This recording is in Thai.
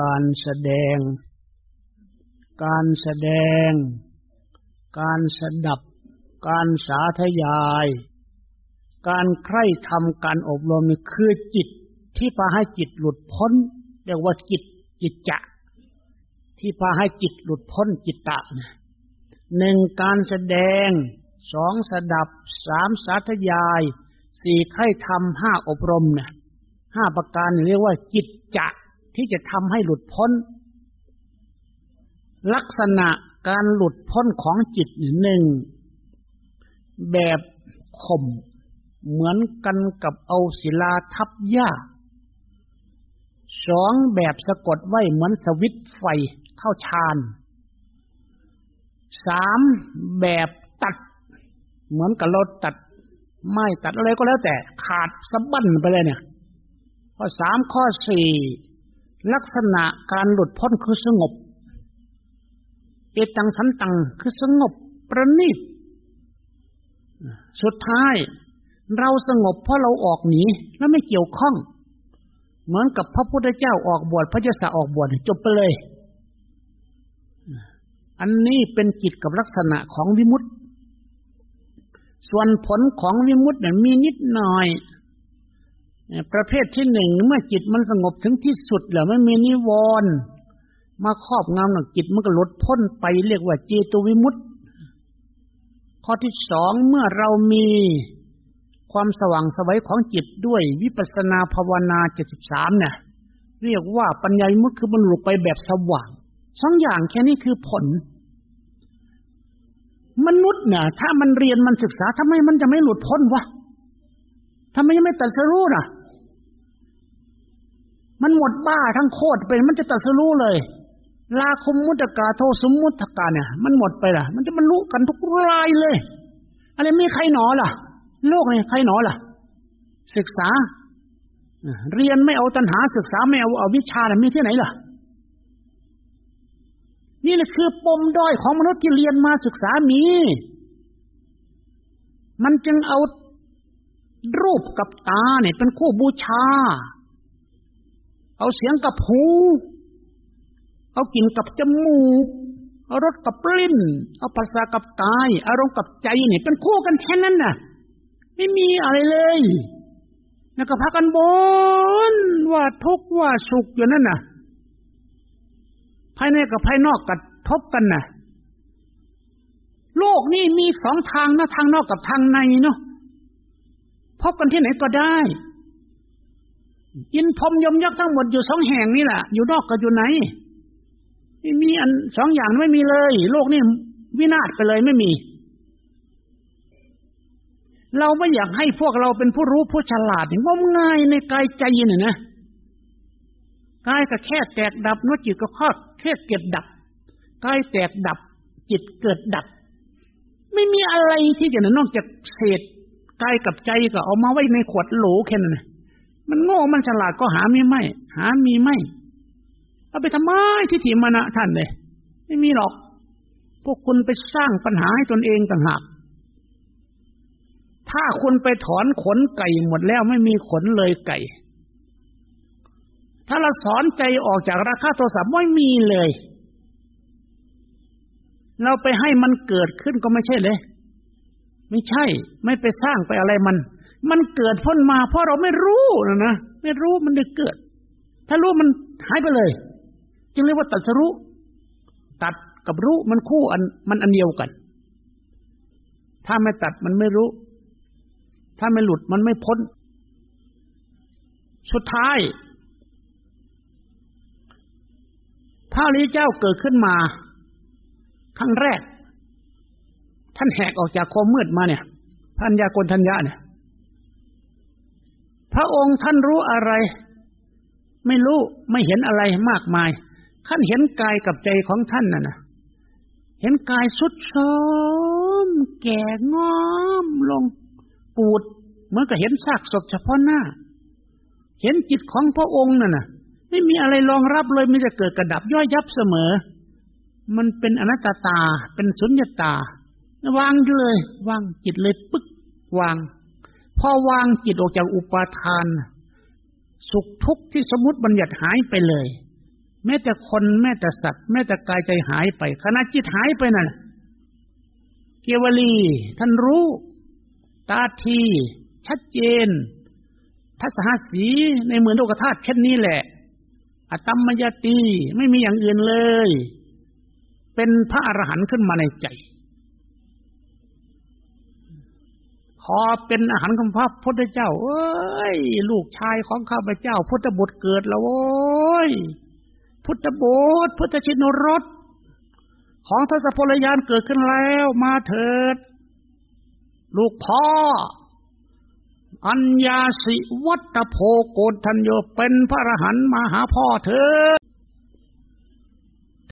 การแสดง การแสดง การสดับ การสาธยาย การใคร่ทำการอบรมนี่คือจิตที่พาให้จิตหลุดพ้น เรียกว่าจิตจิตจะ ที่พาให้จิตหลุดพ้นจิตตะนะหนึ่งการแสดงสองสดับสามสาธยายสี่ไข่ทำห้าอบรมนะห้าประการเรียกว่าจิตจะ ที่จะทำให้หลุดพ้น ลักษณะการหลุดพ้นของจิตหนึ่ง แบบข่มเหมือนกันกับเอาศิลาทับหญ้าสองแบบสะกดไว้เหมือนสวิตไฟเข้าฌานสามแบบตัด เหมือนกับเราตัด ไม่ตัดอะไรก็แล้วแต่ ขาดสะบั้นไปเลยเนี่ย ข้อสามข้อสี่ ลักษณะการหลุดพ้นคือสงบ เอตังสันตังคือสงบประณีตสุดท้าย เราสงบเพราะเราออกหนีแล้วไม่เกี่ยวข้อง เหมือนกับพระพุทธเจ้าออกบวชพระเจ้าสาออกบวชจบไปเลย อันนี้เป็นกิจกับลักษณะของวิมุตติ ส่วนผลของวิมุตติเนี่ยมีนิดหน่อย ประเภทที่หนึ่งเมื่อจิตมันสงบถึงที่สุดแล้วไม่มีนิวรณ์มาครอบงำหนักจิตมันก็หลดพ้นไปเรียกว่าเจตวิมุตติ ข้อที่สองเมื่อเรามีความสว่างสวัยของจิตด้วยวิปัสนาภาวนาเจ็ดสิบสามเนี่ย เรียกว่าปัญญามุตคือมันหลุดไปแบบสว่างสองอย่างแค่นี้คือผล มนุษย์เนี่ยถ้ามันเรียนมันศึกษาทำไมมันจะไม่หลุดพ้นวะทำไมยังไม่ตัดสรู้น่ะ มันหมดบ้าทั้งโคตรเป็นมันจะตัดสู้เลยลาคุมมุตกาโทสมมุตกาเนี่ย มันหมดไปล่ะ มันจะบรรลุกันทุกรายเลย อะไรมีใครหนอล่ะ โลกนี่ใครหนอล่ะ ศึกษา เรียนไม่เอาตัณหาศึกษาไม่เอาเอาวิชาเนี่ยมีที่ไหนล่ะ นี่แหละคือปมด้อยของมนุษย์ที่เรียนมาศึกษามี มันจึงเอารูปกับตาเนี่ยเป็นคู่บูชา เอาเสียงกับหู เอากลิ่นกับจมูก เอารสกับลิ้น เอาภาษากับกาย อารมณ์กับใจเนี่ยเป็นคู่กันแค่นั้นน่ะ ไม่มีอะไรเลย แล้วก็พากันบนว่าทุกข์ว่าสุขอยู่นั่นน่ะ ภายในกับภายนอกกับทบกันน่ะ โลกนี่มีสองทางนะทางนอกกับทางในเนาะพบกันที่ไหนก็ได้ อินพรมยมยักษ์ทั้งหมดอยู่สองแห่งนี่แหละอยู่นอกกับอยู่ไหนไม่มีอันสองอย่างไม่มีเลย โลกนี่วินาศไปเลยไม่มี เราไม่อยากให้พวกเราเป็นผู้รู้ผู้ฉลาดงมง่ายในกายใจเนี่ยนะกายก็แค่แตกดับนจิตก็ครอบแค่เกิดดับกายแตกดับ จิตเกิดดับ ไม่มีอะไรที่จะนอกจากเศษกายกับใจก็เอามาไว้ในขวดโหลแค่นั้น มันโง่มันฉลาดก็หามีไม่ หามีไม่ เอาไปทำไมที่ถีมานะท่านเลยไม่มีหรอก พวกคุณไปสร้างปัญหาให้ตนเองต่างหาก ถ้าคุณไปถอนขนไก่หมดแล้วไม่มีขนเลยไก่ ถ้าเราสอนใจออกจากราคาโทรศัพท์ไม่มีเลย เราไปให้มันเกิดขึ้นก็ไม่ใช่เลย ไม่ใช่ ไม่ไปสร้างไปอะไรมัน มันเกิดพ้นมา เพราะเราไม่รู้นะนะไม่รู้มันได้เกิด ถ้ารู้มันหายไปเลย จึงเรียกว่าตัดสรู้ตัดกับรู้มันคู่อันมันอันเดียวกัน ถ้าไม่ตัดมันไม่รู้ ถ้าไม่หลุดมันไม่พ้น สุดท้ายพระริเจ้าเกิดขึ้นมา ครั้งแรก ท่านแหกออกจากความมืดมาเนี่ย พันยากลทัญญาเนี่ย พระองค์ท่านรู้อะไร ไม่รู้ไม่เห็นอะไรมากมายขั้นเห็นกายกับใจของท่านน่ะนะเห็นกายสุดโทมแก่งอมลง ปูดเหมือนกับเห็นซากศพเฉพาะหน้า เห็นจิตของพระองค์น่ะนะไม่มีอะไรรองรับเลยมีแต่เกิดกระดับย่อยยับเสมอ มันเป็นอนัตตา เป็นสุญญตาวางเลย วางจิตเลยปึ๊กวาง พอวางจิตออกจากอุปาทาน สุขทุกข์ที่สมมติบัญญัติหายไปเลย แม้แต่คนแม้แต่สัตว์ แม้แต่กายใจหายไปขณะจิตหายไปนั่นเกวลี ท่านรู้ ตาที ชัดเจน ทัศหสีในเหมือนโลกธาตุแค่นี้แหละอตัมมยตีไม่มีอย่างอื่นเลย เป็นพระอรหันต์ขึ้นมาในใจ พอเป็นอาหารของพระพุทธเจ้า เอ้ย ลูกชายของข้าพเจ้า พุทธบุตรเกิดแล้วโอ้ย พุทธบุตรพุทธชินรสของทศพลยานเกิดขึ้นแล้วมาเถิด ลูกพ่อ อัญญาสิวัตโพโกฏทันโยเป็นพระอรหันต์มาหาพ่อเถิด